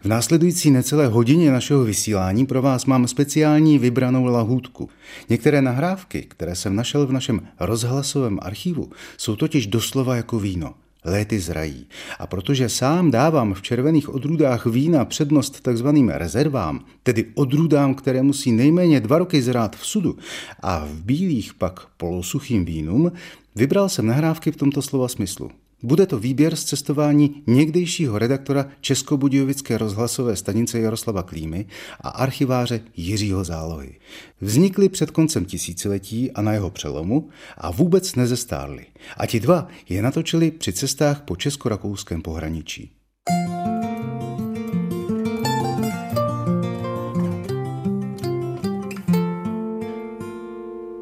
V následující necelé hodině našeho vysílání pro vás mám speciální vybranou lahůdku. Některé nahrávky, které jsem našel v našem rozhlasovém archivu, jsou totiž doslova jako víno – léty zrají. A protože sám dávám v červených odrůdách vína přednost takzvaným rezervám, tedy odrůdám, které musí nejméně dva roky zrát v sudu, a v bílých pak polosuchým vínům, vybral jsem nahrávky v tomto slova smyslu. Bude to výběr z cestování někdejšího redaktora Českobudějovické rozhlasové stanice Jaroslava Klímy a archiváře Jiřího Zálohy. Vznikly před koncem tisíciletí a na jeho přelomu a vůbec nezestárly. A ti dva je natočili při cestách po česko-rakouském pohraničí.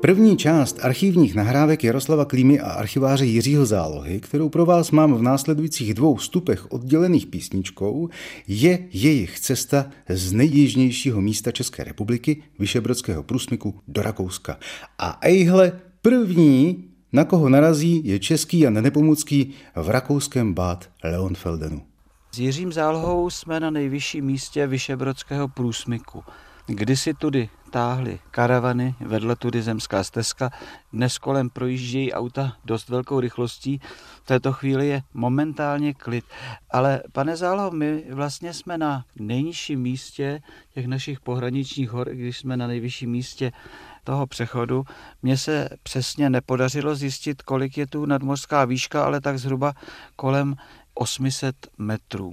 První část archivních nahrávek Jaroslava Klímy a archiváře Jiřího Zálohy, kterou pro vás mám v následujících dvou stupech oddělených písničkou, je jejich cesta z nejjižnějšího místa České republiky, Vyšebrodského průsmyku, do Rakouska. A ejhle, první, na koho narazí, je český a nepomucký v rakouském Bad Leonfeldenu. S Jiřím Zálohou jsme na nejvyšším místě Vyšebrodského průsmyku. Kdysi tudy táhly karavany, vedle tudy zemská stezka. Dnes kolem projíždějí auta dost velkou rychlostí. V této chvíli je momentálně klid. Ale pane Záloho, my vlastně jsme na nejnižším místě těch našich pohraničních hor, když jsme na nejvyšším místě toho přechodu. Mně se přesně nepodařilo zjistit, kolik je tu nadmořská výška, ale tak zhruba kolem 800 metrů.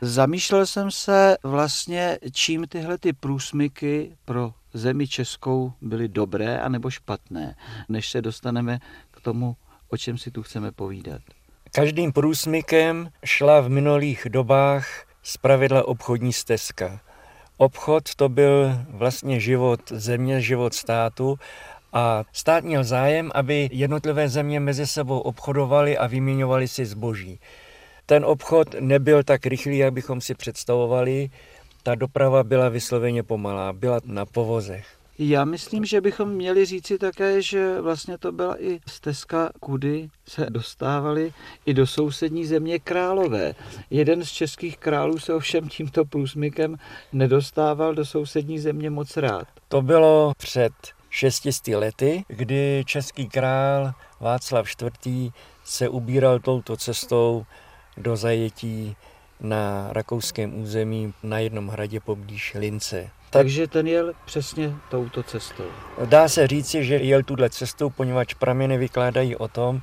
Zamýšlel jsem se vlastně, čím tyhle ty průsmyky pro zemi českou byly dobré anebo špatné, než se dostaneme k tomu, o čem si tu chceme povídat. Každým průsmykem šla v minulých dobách zpravidla obchodní stezka. Obchod to byl vlastně život země, život státu a stát měl zájem, aby jednotlivé země mezi sebou obchodovaly a vyměňovaly si zboží. Ten obchod nebyl tak rychlý, jak bychom si představovali. Ta doprava byla vysloveně pomalá, byla na povozech. Já myslím, že bychom měli říci také, že vlastně to byla i stezka, kudy se dostávali i do sousední země králové. Jeden z českých králů se ovšem tímto průsmykem nedostával do sousední země moc rád. To bylo před 600 lety, kdy český král Václav IV. se ubíral touto cestou do zajetí na rakouském území na jednom hradě poblíž Lince. Takže ten jel přesně touto cestou. Dá se říci, že jel tuhle cestou, poněvadž prameny vykládají o tom,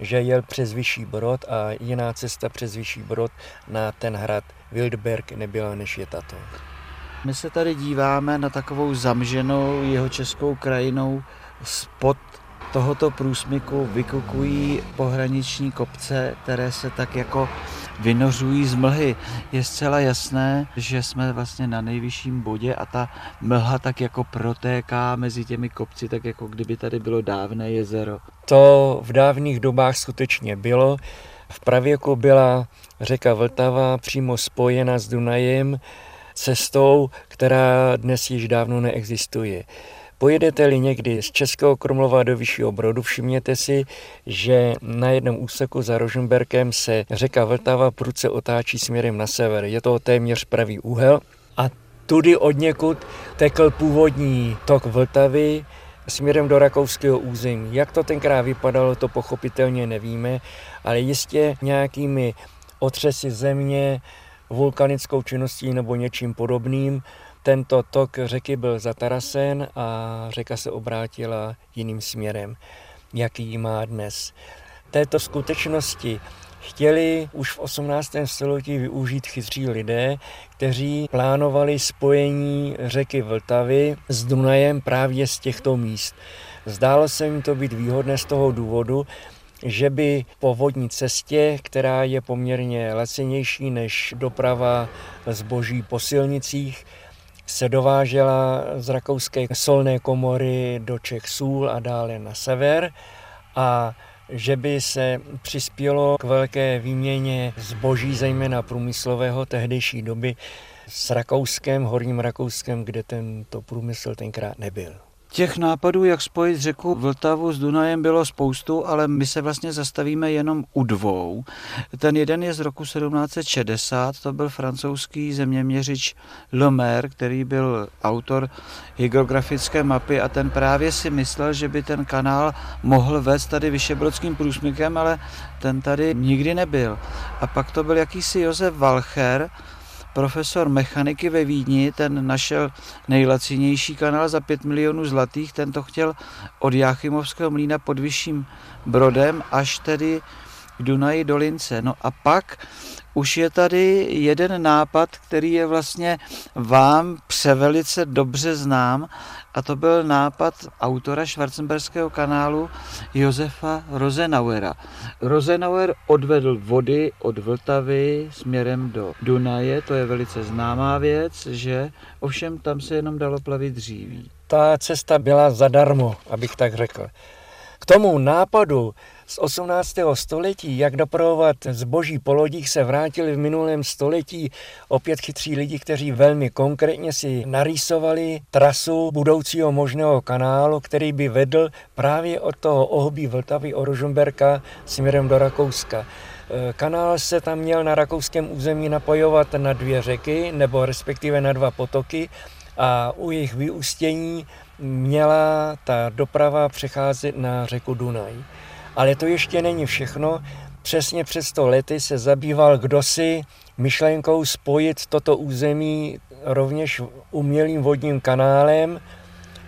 že jel přes Vyšší Brod a jiná cesta přes Vyšší Brod na ten hrad Wildberg nebyla než je tato. My se tady díváme na takovou zamženou jeho českou krajinou spod tohoto průsmyku vykukují pohraniční kopce, které se tak jako vynořují z mlhy. Je zcela jasné, že jsme vlastně na nejvyšším bodě a ta mlha tak jako protéká mezi těmi kopci, tak jako kdyby tady bylo dávné jezero. To v dávných dobách skutečně bylo. V pravěku byla řeka Vltava přímo spojena s Dunajem cestou, která dnes již dávno neexistuje. Pojedete-li někdy z Českého Krumlova do Vyššího Brodu, všimněte si, že na jednom úseku za Rožemberkem se řeka Vltava prudce otáčí směrem na sever. Je to téměř pravý úhel a tudy od někud tekl původní tok Vltavy směrem do rakouského území. Jak to tenkrát vypadalo, to pochopitelně nevíme, ale jistě nějakými otřesy země, vulkanickou činností nebo něčím podobným tento tok řeky byl zatarasen a řeka se obrátila jiným směrem, jaký má dnes. Této skutečnosti chtěli už v 18. století využít chytří lidé, kteří plánovali spojení řeky Vltavy s Dunajem právě z těchto míst. Zdálo se jim to být výhodné z toho důvodu, že by po vodní cestě, která je poměrně lacenější než doprava zboží po silnicích, se dovážela z rakouské solné komory do Čech sůl a dále na sever a že by se přispělo k velké výměně zboží, zejména průmyslového tehdejší doby, s Rakouskem, Horním Rakouskem, kde tento průmysl tenkrát nebyl. Těch nápadů, jak spojit řeku Vltavu s Dunajem, bylo spoustu, ale my se vlastně zastavíme jenom u dvou. Ten jeden je z roku 1760, to byl francouzský zeměměřič Lemaire, který byl autor hygrografické mapy a ten právě si myslel, že by ten kanál mohl vést tady Vyšebrodským průsmykem, ale ten tady nikdy nebyl. A pak to byl jakýsi Josef Walcher, profesor mechaniky ve Vídni, ten našel nejlacinější kanál za 5 milionů zlatých, ten to chtěl od Jáchymovského mlína pod Vyšším Brodem až tedy k Dunaji do Lince. No a pak už je tady jeden nápad, který je vlastně vám převelice dobře znám a to byl nápad autora Schwarzenberského kanálu Josefa Rosenauera. Rosenauer odvedl vody od Vltavy směrem do Dunaje, to je velice známá věc, že ovšem tam se jenom dalo plavit dříví. Ta cesta byla zadarmo, abych tak řekl. K tomu nápadu z 18. století, jak dopravovat zboží po lodích, se vrátili v minulém století opět chytří lidi, kteří velmi konkrétně si narýsovali trasu budoucího možného kanálu, který by vedl právě od toho ohobí Vltavy o Rožumberka směrem do Rakouska. E, kanál se tam měl na rakouském území napojovat na dvě řeky, nebo respektive na dva potoky a u jejich vyústění měla ta doprava přecházet na řeku Dunaj. Ale to ještě není všechno. Přesně před 100 lety se zabýval kdosi myšlenkou spojit toto území rovněž umělým vodním kanálem,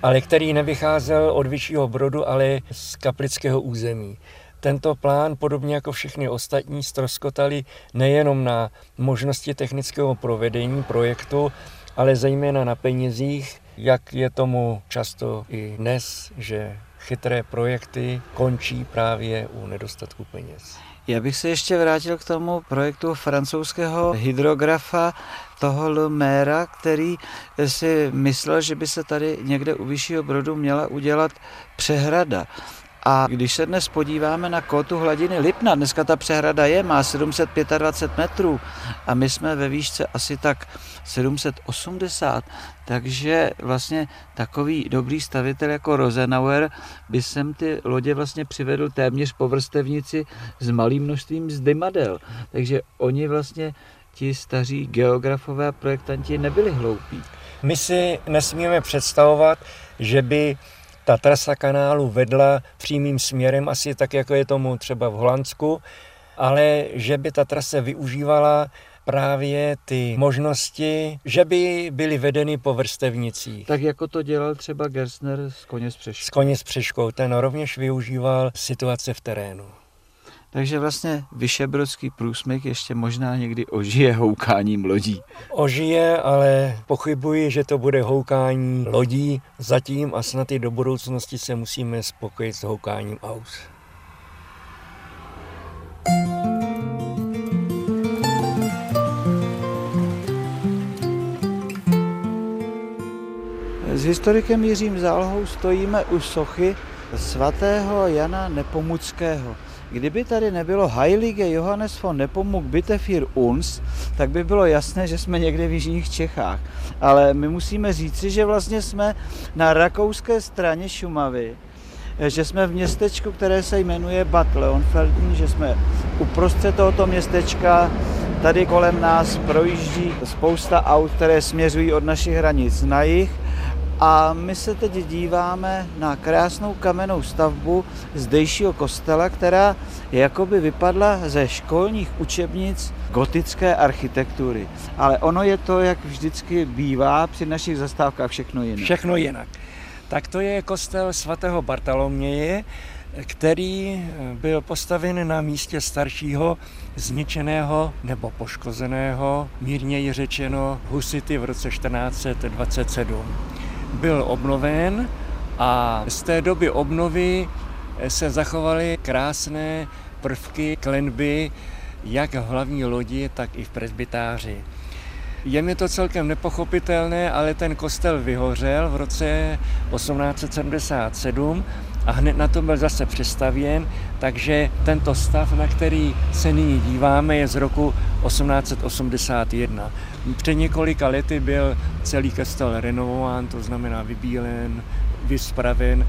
ale který nevycházel od Vyššího Brodu, ale z kaplického území. Tento plán, podobně jako všechny ostatní, stroskotali nejenom na možnosti technického provedení projektu, ale zejména na penězích, jak je tomu často i dnes, že chytré projekty končí právě u nedostatku peněz. Já bych se ještě vrátil k tomu projektu francouzského hydrografa toho Luméra, který si myslel, že by se tady někde u Vyššího Brodu měla udělat přehrada. A když se dnes podíváme na kotu hladiny Lipna, dneska ta přehrada je, má 725 metrů a my jsme ve výšce asi tak 780, takže vlastně takový dobrý stavitel jako Rosenauer by sem ty lodě vlastně přivedl téměř po vrstevnici s malým množstvím zdymadel. Takže oni vlastně ti staří geografové a projektanti nebyli hloupí. My si nesmíme představovat, že by ta trasa kanálu vedla přímým směrem, asi tak, jako je tomu třeba v Holandsku, ale že by ta trasa využívala právě ty možnosti, že by byly vedeny po vrstevnicích. Tak jako to dělal třeba Gersner s koně s přeškou. S koně s přeškou, ten rovněž využíval situace v terénu. Takže vlastně Vyšebrodský průsmyk ještě možná někdy ožije houkáním lodí. Ožije, ale pochybuji, že to bude houkání lodí zatím a snad i do budoucnosti se musíme spokojit s houkáním aut. S historikem Jiřím Zálhou stojíme u sochy svatého Jana Nepomuckého. Kdyby tady nebylo Heilige Johannes von Nepomuk Bitefir uns, tak by bylo jasné, že jsme někde v jižních Čechách. Ale my musíme říci, že vlastně jsme na rakouské straně Šumavy, že jsme v městečku, které se jmenuje Bad Leonfelden, že jsme uprostřed tohoto městečka, tady kolem nás projíždí spousta aut, které směřují od našich hranic na jih a my se teď díváme na krásnou kamennou stavbu zdejšího kostela, která jakoby vypadla ze školních učebnic gotické architektury. Ale ono je to, jak vždycky bývá při našich zastávkách, všechno jinak. Všechno jinak. Tak to je kostel svatého Bartoloměje, který byl postaven na místě staršího zničeného nebo poškozeného, mírněji řečeno, husity v roce 1427 byl obnoven a z té doby obnovy se zachovaly krásné prvky klenby jak v hlavní lodi, tak i v presbytáři. Je mi to celkem nepochopitelné, ale ten kostel vyhořel v roce 1877 a hned na to byl zase přestavěn, takže tento stav, na který se nyní díváme, je z roku 1881. Před několika lety byl celý kostel renovován, to znamená vybílen, vyspraven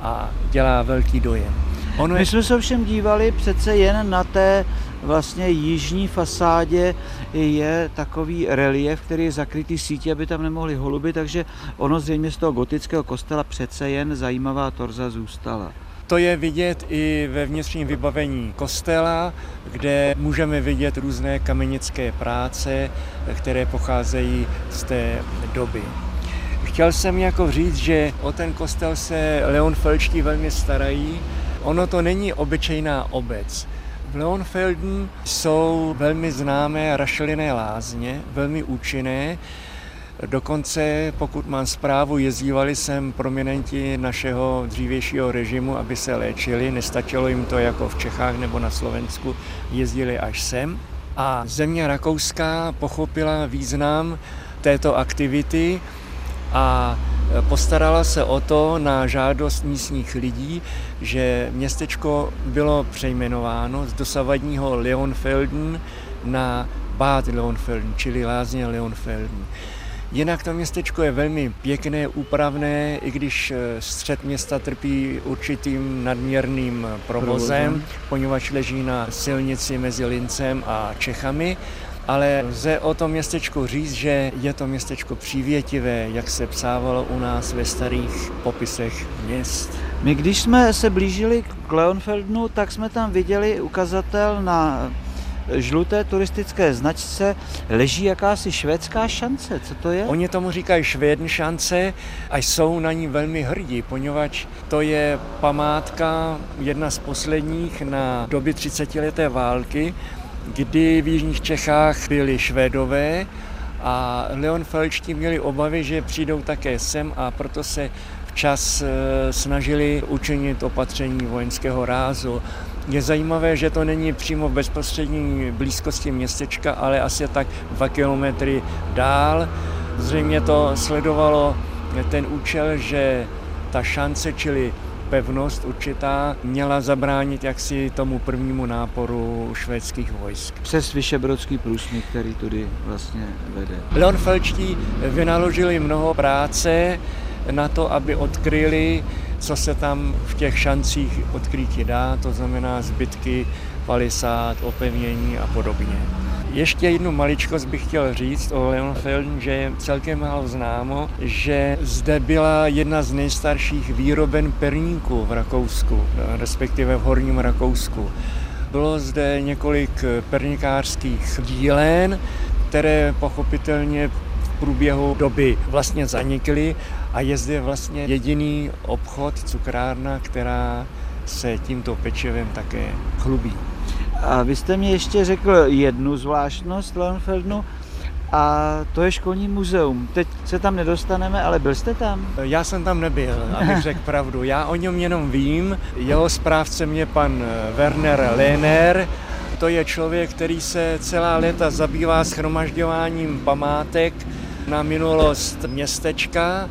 a dělá velký dojem. Ono My jsme se všem dívali přece jen na té vlastně jižní fasádě je takový relief, který je zakrytý sítí, aby tam nemohli holuby, takže ono zřejmě z toho gotického kostela přece jen zajímavá torza zůstala. To je vidět i ve vnitřním vybavení kostela, kde můžeme vidět různé kamenické práce, které pocházejí z té doby. Chtěl jsem jako říct, že o ten kostel se Leon Felčtí velmi starají. Ono to není obyčejná obec. V Leonfelden jsou velmi známé rašelinné lázně, velmi účinné. Dokonce, pokud mám zprávu, jezdívali sem prominenti našeho dřívějšího režimu, aby se léčili. Nestačilo jim to jako v Čechách nebo na Slovensku, jezdili až sem. A země rakouská pochopila význam této aktivity a postarala se o to na žádost místních lidí, že městečko bylo přejmenováno z dosavadního Leonfelden na Bad Leonfelden, čili lázně Leonfelden. Jinak to městečko je velmi pěkné, úpravné, i když eh, střed města trpí určitým nadměrným provozem, poněvadž leží na silnici mezi Lincem a Čechami ale lze o tom městečku říct, že je to městečko přívětivé, jak se psávalo u nás ve starých popisech měst. My když jsme se blížili k Leonfeldnu, tak jsme tam viděli ukazatel na žluté turistické značce leží jakási švédská šance. Co to je? Oni tomu říkají švédn šance a jsou na ní velmi hrdí, poněvadž to je památka, jedna z posledních na doby 30 leté války, kdy v Jižních Čechách byli Švédové a Leonfelčtí měli obavy, že přijdou také sem a proto se včas eh, snažili učinit opatření vojenského rázu. Je zajímavé, že to není přímo v bezprostřední blízkosti městečka, ale asi tak dva kilometry dál. Zřejmě to sledovalo ten účel, že ta šance, čili pevnost určitá měla zabránit jaksi tomu prvnímu náporu švédských vojsk. Přes Vyšebrodský průsmyk, který tudy vlastně vede. Leonfelčtí vynaložili mnoho práce na to, aby odkryli, co se tam v těch šancích odkrýti dá, to znamená zbytky palisád, opevnění a podobně. Ještě jednu maličkost bych chtěl říct o Leonfelden, že je celkem málo známo, že zde byla jedna z nejstarších výroben perníků v Rakousku, respektive v Horním Rakousku. Bylo zde několik pernikářských dílen, které pochopitelně v průběhu doby vlastně zanikly a je zde vlastně jediný obchod, cukrárna, která se tímto pečivem také chlubí. A vy jste mi ještě řekl jednu zvláštnost Leonfeldnu, a to je školní muzeum. Teď se tam nedostaneme, ale byl jste tam? Já jsem tam nebyl, abych řekl pravdu. Já o něm jenom vím. Jeho správcem je pan Werner Lehner. To je člověk, který se celá léta zabývá schromažďováním památek na minulost městečka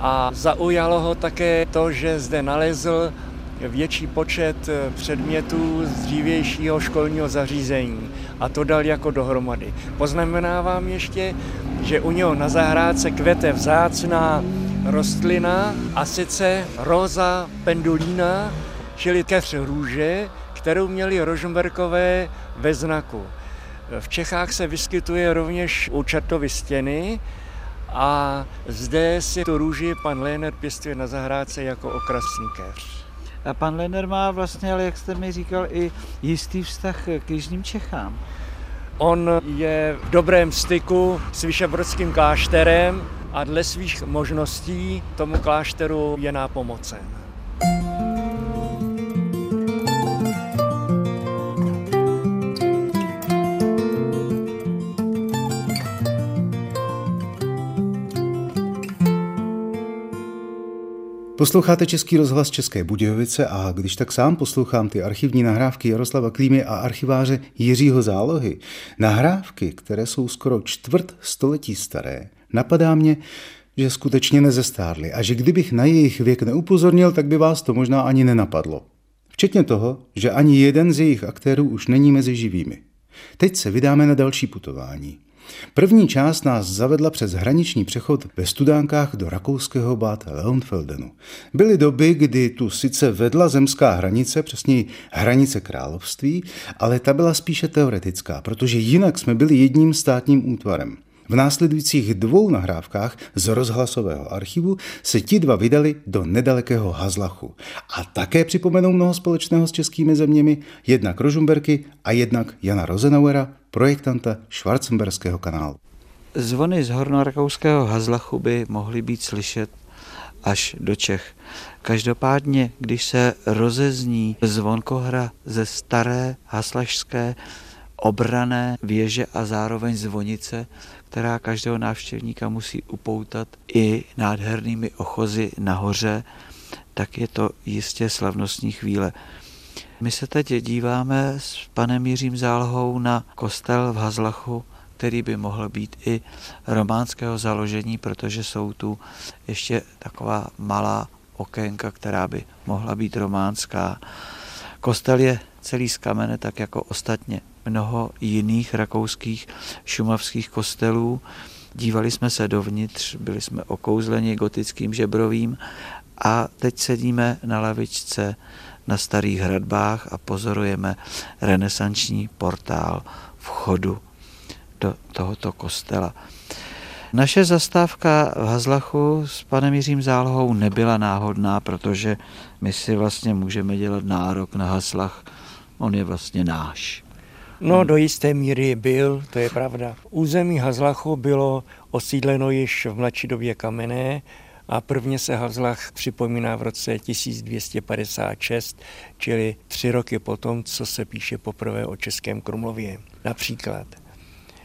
a zaujalo ho také to, že zde nalezl větší počet eh, předmětů z dřívějšího školního zařízení a to dal jako dohromady. Poznamenávám ještě, že u něho na zahrádce kvete vzácná rostlina a sice roza pendulína, čili keř růže, kterou měli Rožmberkové ve znaku. V Čechách se vyskytuje rovněž u stěny a zde si tu růži pan Léner pěstuje na zahrádce jako okrasný keř. A pan Lenner má vlastně, ale jak jste mi říkal, i jistý vztah k Jižním Čechám. On je v dobrém styku s Vyšebrodským klášterem a dle svých možností tomu klášteru je nápomocen. Posloucháte Český rozhlas České Budějovice a když tak sám poslouchám ty archivní nahrávky Jaroslava Klímy a archiváře Jiřího Zálohy, nahrávky, které jsou skoro čtvrt století staré, napadá mě, že skutečně nezestárly a že kdybych na jejich věk neupozornil, tak by vás to možná ani nenapadlo. Včetně toho, že ani jeden z jejich aktérů už není mezi živými. Teď se vydáme na další putování. První část nás zavedla přes hraniční přechod ve Studánkách do rakouského Bad Leonfeldenu. Byly doby, kdy tu sice vedla zemská hranice, přesněji hranice království, ale ta byla spíše teoretická, protože jinak jsme byli jedním státním útvarem. V následujících dvou nahrávkách z rozhlasového archivu se ti dva vydali do nedalekého Hazlachu a také připomenou mnoho společného s českými zeměmi, jednak Rožumberky a jednak Jana Rozenauera, projektanta Schwarzenberského kanálu. Zvony z hornorakouského Hazlachu by mohly být slyšet až do Čech. Každopádně, když se rozezní zvonkohra ze staré haslašské obrané věže a zároveň zvonice, která každého návštěvníka musí upoutat i nádhernými ochozy nahoře, tak je to jistě slavnostní chvíle. My se teď díváme s panem Jiřím Zálhou na kostel v Hazlachu, který by mohl být i románského založení, protože jsou tu ještě taková malá okénka, která by mohla být románská. Kostel je celý z kamene, tak jako ostatně mnoho jiných rakouských šumavských kostelů. Dívali jsme se dovnitř, byli jsme okouzleni gotickým žebrovým a teď sedíme na lavičce na starých hradbách a pozorujeme renesanční portál vchodu do tohoto kostela. Naše zastávka v Hazlachu s panem Jiřím Zálohou nebyla náhodná, protože my si vlastně můžeme dělat nárok na Hazlach. On je vlastně náš. No, do jisté míry byl, to je pravda. Území Hazlachu bylo osídleno již v mladší době kamenné a prvně se Hazlach připomíná v roce 1256, čili tři roky potom, co se píše poprvé o Českém Krumlově. Například.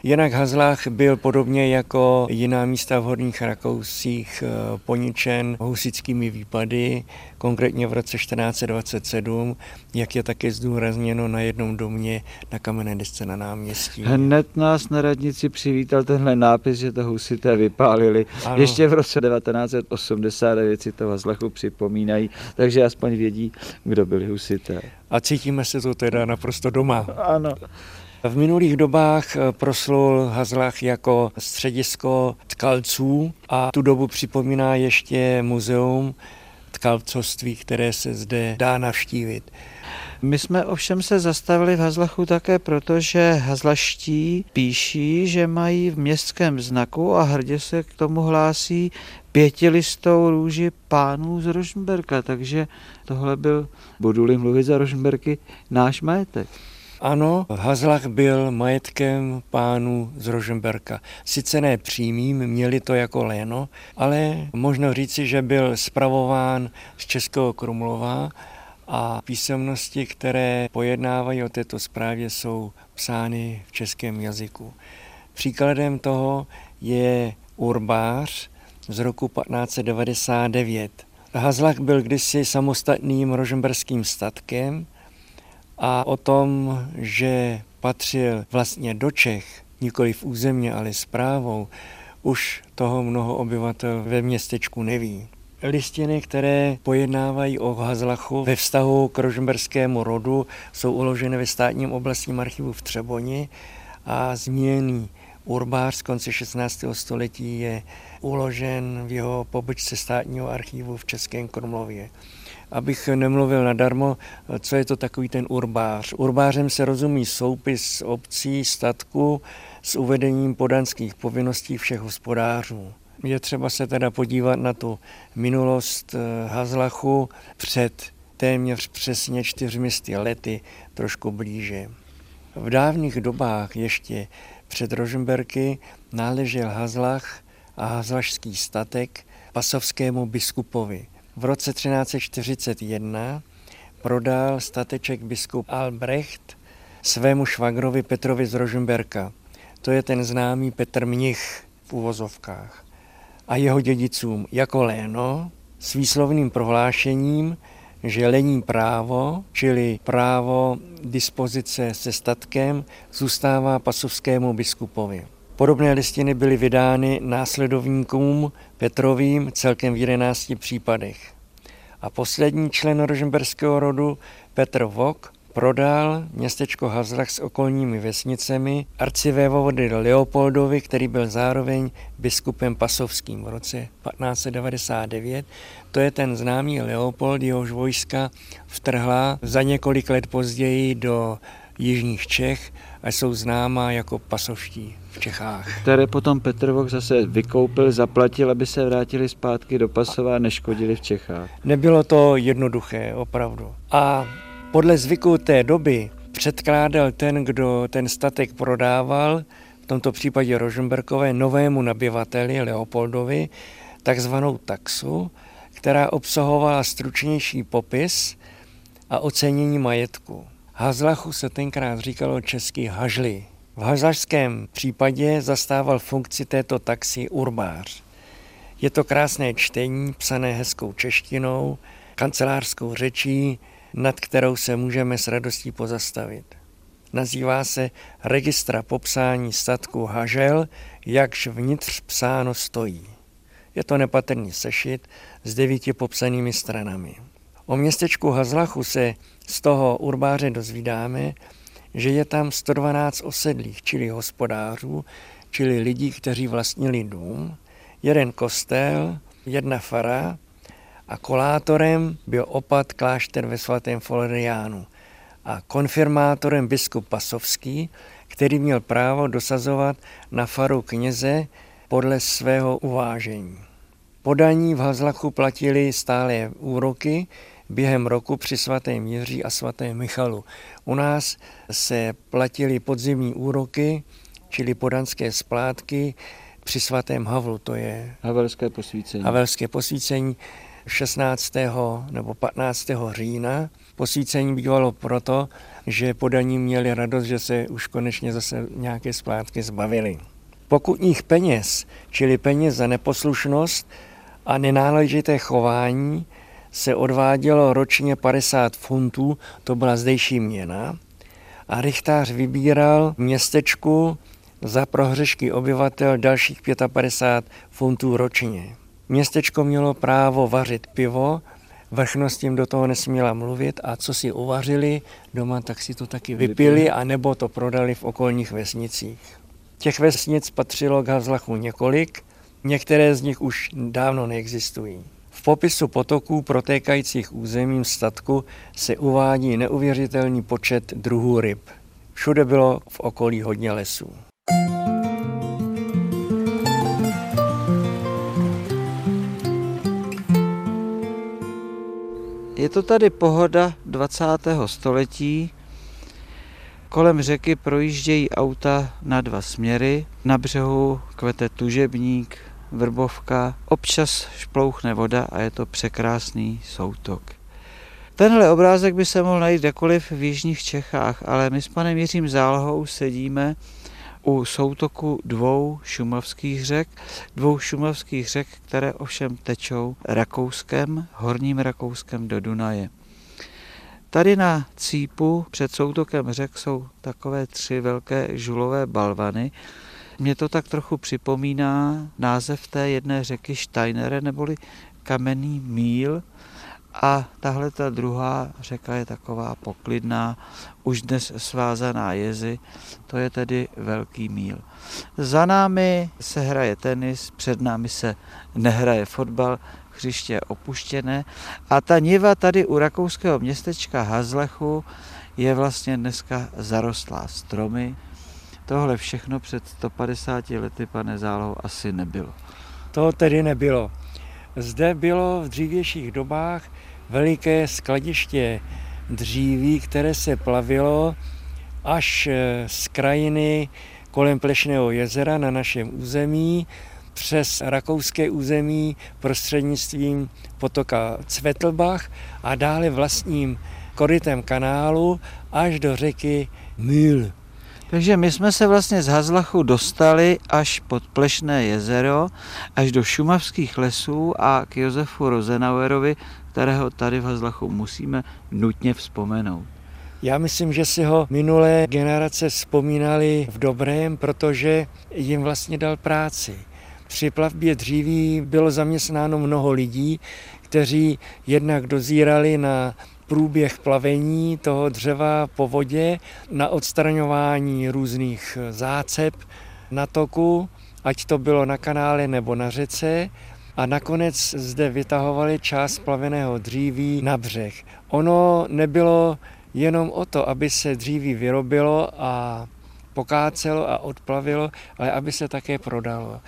Jinak Hazlách byl podobně jako jiná místa v Horních Rakousích eh, poničen husickými výpady, konkrétně v roce 1427, jak je také zdůrazněno na jednom domě na kamenné desce na náměstí. Hned nás na radnici přivítal tenhle nápis, že to husité vypálili. Ano. Ještě v roce 1989 si to Hazlachu připomínají, takže aspoň vědí, kdo byli husité. A cítíme se to teda naprosto doma. Ano. V minulých dobách eh, proslul Hazlach jako středisko tkalců a tu dobu připomíná ještě muzeum tkalcovství, které se zde dá navštívit. My jsme ovšem se zastavili v Hazlachu také proto, že hazlaští píší, že mají v městském znaku a hrdě se k tomu hlásí pětilistou růži pánů z Rožmberka, takže tohle byl, budu-li mluvit za Rožmberky, náš majetek. Ano, Hazlach byl majetkem pánů z Rožemberka. Sice ne přímým, měli to jako léno, ale možno říci, že byl spravován z Českého Krumlova a písemnosti, které pojednávají o této zprávě, jsou psány v českém jazyku. Příkladem toho je urbář z roku 1599. Hazlach byl kdysi samostatným rožemberským statkem, a o tom, že patřil vlastně do Čech, nikoli v územně, ale zprávou, už toho mnoho obyvatel ve městečku neví. Listiny, které pojednávají o Hazlachu ve vztahu k rožmberskému rodu, jsou uloženy ve státním oblastním archivu v Třeboni a zmíněný urbář z konce 16. století je uložen v jeho pobočce státního archivu v Českém Krumlově abych nemluvil nadarmo, co je to takový ten urbář. Urbářem se rozumí soupis obcí, statku s uvedením podanských povinností všech hospodářů. Je třeba se teda podívat na tu minulost eh, Hazlachu před téměř přesně čtyřmisty lety trošku blíže. V dávných dobách ještě před Rožemberky náležel Hazlach a hazlašský statek pasovskému biskupovi. V roce 1341 prodal stateček biskup Albrecht svému švagrovi Petrovi z Rožemberka. To je ten známý Petr Mnich v úvozovkách. A jeho dědicům jako léno s výslovným prohlášením, že lení právo, čili právo dispozice se statkem, zůstává pasovskému biskupovi. Podobné listiny byly vydány následovníkům Petrovým celkem v 11 případech. A poslední člen rožemberského rodu, Petr Vok, prodal městečko Hazlach s okolními vesnicemi arcivévody Leopoldovi, který byl zároveň biskupem pasovským v roce 1599. To je ten známý Leopold, jehož vojska vtrhla za několik let později do jižních Čech a jsou známá jako pasovští v Čechách. Které potom Petr Vok zase vykoupil, zaplatil, aby se vrátili zpátky do Pasova a neškodili v Čechách. Nebylo to jednoduché, opravdu. A podle zvyku té doby předkládal ten, kdo ten statek prodával, v tomto případě Rožemberkové, novému nabyvateli Leopoldovi, takzvanou taxu, která obsahovala stručnější popis a ocenění majetku. Hazlachu se tenkrát říkalo český hažli. V hazlašském případě zastával funkci této taxi urbář. Je to krásné čtení, psané hezkou češtinou, kancelářskou řečí, nad kterou se můžeme s radostí pozastavit. Nazývá se Registra popsání statku Hažel, jakž vnitř psáno stojí. Je to nepatrný sešit s devíti popsanými stranami. O městečku Hazlachu se z toho urbáře dozvídáme, že je tam 112 osedlých, čili hospodářů, čili lidí, kteří vlastnili dům, jeden kostel, jedna fara a kolátorem byl opat klášter ve svatém Floriánu a konfirmátorem biskup Pasovský, který měl právo dosazovat na faru kněze podle svého uvážení. Podaní v Hazlachu platili stále úroky během roku při svatém Jiří a svatém Michalu. U nás se platili podzimní úroky, čili podanské splátky při svatém Havlu, to je Havelské posvícení. Havelské posvícení 16. nebo 15. října. Posvícení bývalo proto, že podaní měli radost, že se už konečně zase nějaké splátky zbavili. Pokutních peněz, čili peněz za neposlušnost a nenáležité chování, se odvádělo ročně 50 funtů, to byla zdejší měna, a rychtář vybíral městečku za prohřešky obyvatel dalších 55 funtů ročně. Městečko mělo právo vařit pivo, vrchnost tím do toho nesměla mluvit a co si uvařili doma, tak si to taky vypili a nebo to prodali v okolních vesnicích. Těch vesnic patřilo k Hazlachu několik, některé z nich už dávno neexistují. Popisu potoků protékajících územím statku se uvádí neuvěřitelný počet druhů ryb. Všude bylo v okolí hodně lesů. Je to tady pohoda 20. století. Kolem řeky projíždějí auta na dva směry. Na břehu kvete tužebník, vrbovka, občas šplouchne voda a je to překrásný soutok. Tenhle obrázek by se mohl najít kdekoliv v jižních Čechách, ale my s panem Jiřím Zálohou sedíme u soutoku dvou šumavských řek, dvou šumavských řek, které ovšem tečou Rakouskem, horním Rakouskem do Dunaje. Tady na cípu před soutokem řek jsou takové tři velké žulové balvany. Mě to tak trochu připomíná název té jedné řeky Steinere, neboli kamenný míl, a tahle ta druhá řeka je taková poklidná, už dnes svázaná jezy, to je tedy Velký míl. Za námi se hraje tenis, před námi se nehraje fotbal, hřiště je opuštěné a ta niva tady u rakouského městečka Hazlechu je vlastně dneska zarostlá stromy. Tohle všechno před 150 lety, pane Zálohu, asi nebylo. To tedy nebylo. Zde bylo v dřívějších dobách veliké skladiště dříví, které se plavilo až eh, z krajiny kolem Plešného jezera na našem území přes rakouské území prostřednictvím potoka Cvetlbach a dále vlastním korytem kanálu až do řeky Mühl. Takže my jsme se vlastně z Hazlachu dostali až pod Plešné jezero, až do šumavských lesů a k Josefu Rozenauerovi, kterého tady v Hazlachu musíme nutně vzpomenout. Já myslím, že si ho minulé generace vzpomínali v dobrém, protože jim vlastně dal práci. Při plavbě dříví bylo zaměstnáno mnoho lidí, kteří jednak dozírali na průběh plavení toho dřeva po vodě, na odstraňování různých zácep na toku, ať to bylo na kanále nebo na řece, a nakonec zde vytahovali část plaveného dříví na břeh. Ono nebylo jenom o to, aby se dříví vyrobilo a pokácelo a odplavilo, ale aby se také prodalo.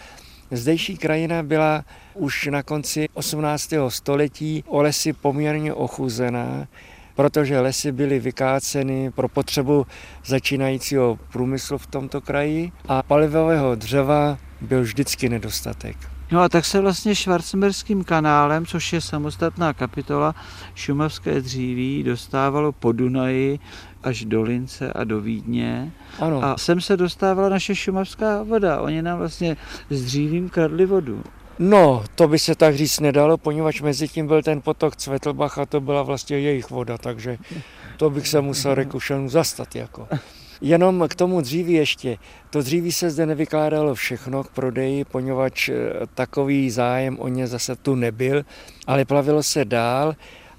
Zdejší krajina byla už na konci 18. století o lesy poměrně ochuzená, protože lesy byly vykáceny pro potřebu začínajícího průmyslu v tomto kraji a palivového dřeva byl vždycky nedostatek. No a tak se vlastně Schwarzenberským kanálem, což je samostatná kapitola šumavské dříví, dostávalo po Dunaji až do Lince a do Vídně. Ano. A sem se dostávala naše šumavská voda. Oni nám vlastně s dřívím kradli vodu. No, to by se tak říct nedalo, poněvadž mezi tím byl ten potok Cvetlbach a to byla vlastně jejich voda, takže to bych se musel Rekušenů zastat. Jako. Jenom k tomu dříví ještě. To dříví se zde nevykládalo všechno k prodeji, poněvadž eh, takový zájem o ně zase tu nebyl, ale plavilo se dál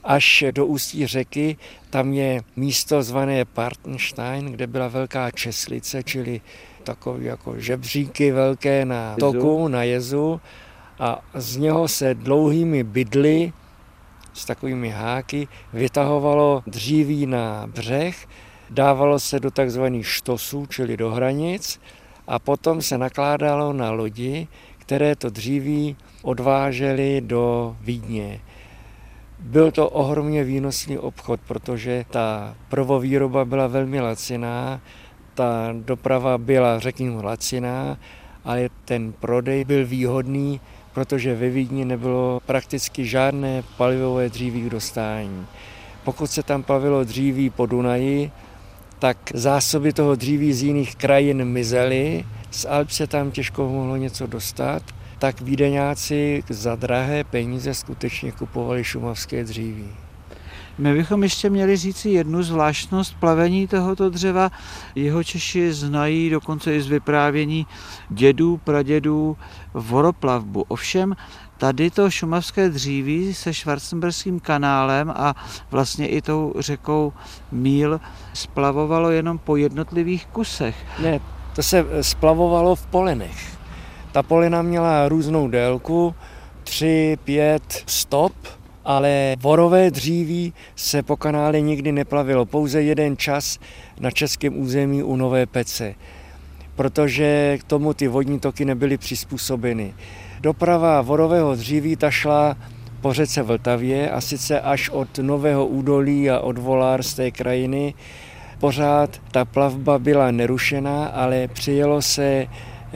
až do ústí řeky. Tam je místo zvané Partenstein, kde byla velká česlice, čili takové jako žebříky velké na toku, na jezu a z něho se dlouhými bydly s takovými háky vytahovalo dříví na břeh dávalo se do takzvaných štosů, čili do hranic, a potom se nakládalo na lodi, které to dříví odvážely do Vídně. Byl to ohromně výnosný obchod, protože ta prvovýroba byla velmi laciná, ta doprava byla, řekněme, laciná, ale ten prodej byl výhodný, protože ve Vídni nebylo prakticky žádné palivové dříví k dostání. Pokud se tam plavilo dříví po Dunaji, tak zásoby toho dříví z jiných krajin mizely, z Alp se tam těžko mohlo něco dostat, tak vídeňáci za drahé peníze skutečně kupovali šumavské dříví. My bychom ještě měli říci jednu zvláštnost plavení tohoto dřeva. Jeho Češi znají dokonce i z vyprávění dědů, pradědů voroplavbu. Ovšem tady to šumavské dříví se Schwarzenberským kanálem a vlastně i tou řekou Míl splavovalo jenom po jednotlivých kusech. Ne, to se splavovalo v polenech. Ta polena měla různou délku, 3, 5 stop, ale vorové dříví se po kanále nikdy neplavilo. Pouze jeden čas na českém území u Nové Pece, protože k tomu ty vodní toky nebyly přizpůsobeny. Doprava vorového dříví ta šla po řece Vltavě a sice až od Nového údolí a od Volár z té krajiny. Pořád ta plavba byla nerušená, ale přijelo se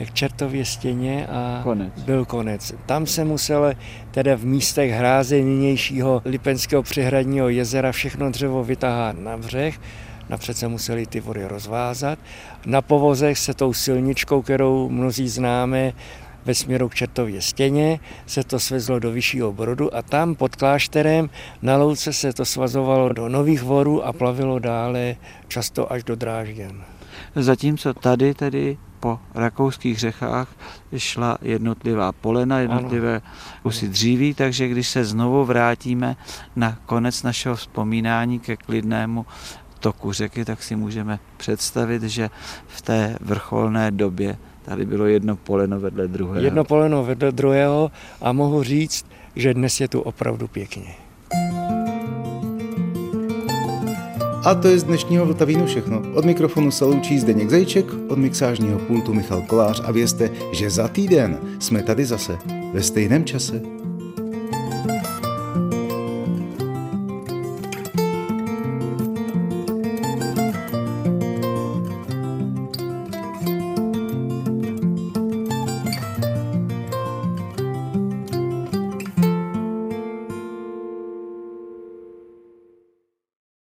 k čertově stěně a konec. byl konec. Tam se musel tedy v místech hráze nynějšího Lipenského přehradního jezera všechno dřevo vytáhat na břeh, napřed se museli ty vody rozvázat. Na povozech se tou silničkou, kterou mnozí známe, ve směru k Čertově stěně, se to svezlo do vyššího brodu a tam pod klášterem na louce se to svazovalo do nových vorů a plavilo dále často až do Drážďan. Zatímco tady tedy po rakouských řekách šla jednotlivá polena, jednotlivé kusy dříví, takže když se znovu vrátíme na konec našeho vzpomínání ke klidnému toku řeky, tak si můžeme představit, že v té vrcholné době tady bylo jedno poleno vedle druhého. Jedno poleno vedle druhého a mohu říct, že dnes je tu opravdu pěkně. A to je z dnešního Vltavínu všechno. Od mikrofonu se loučí Zdeněk Zajček, od mixážního pultu Michal Kolář a vězte, že za týden jsme tady zase ve stejném čase.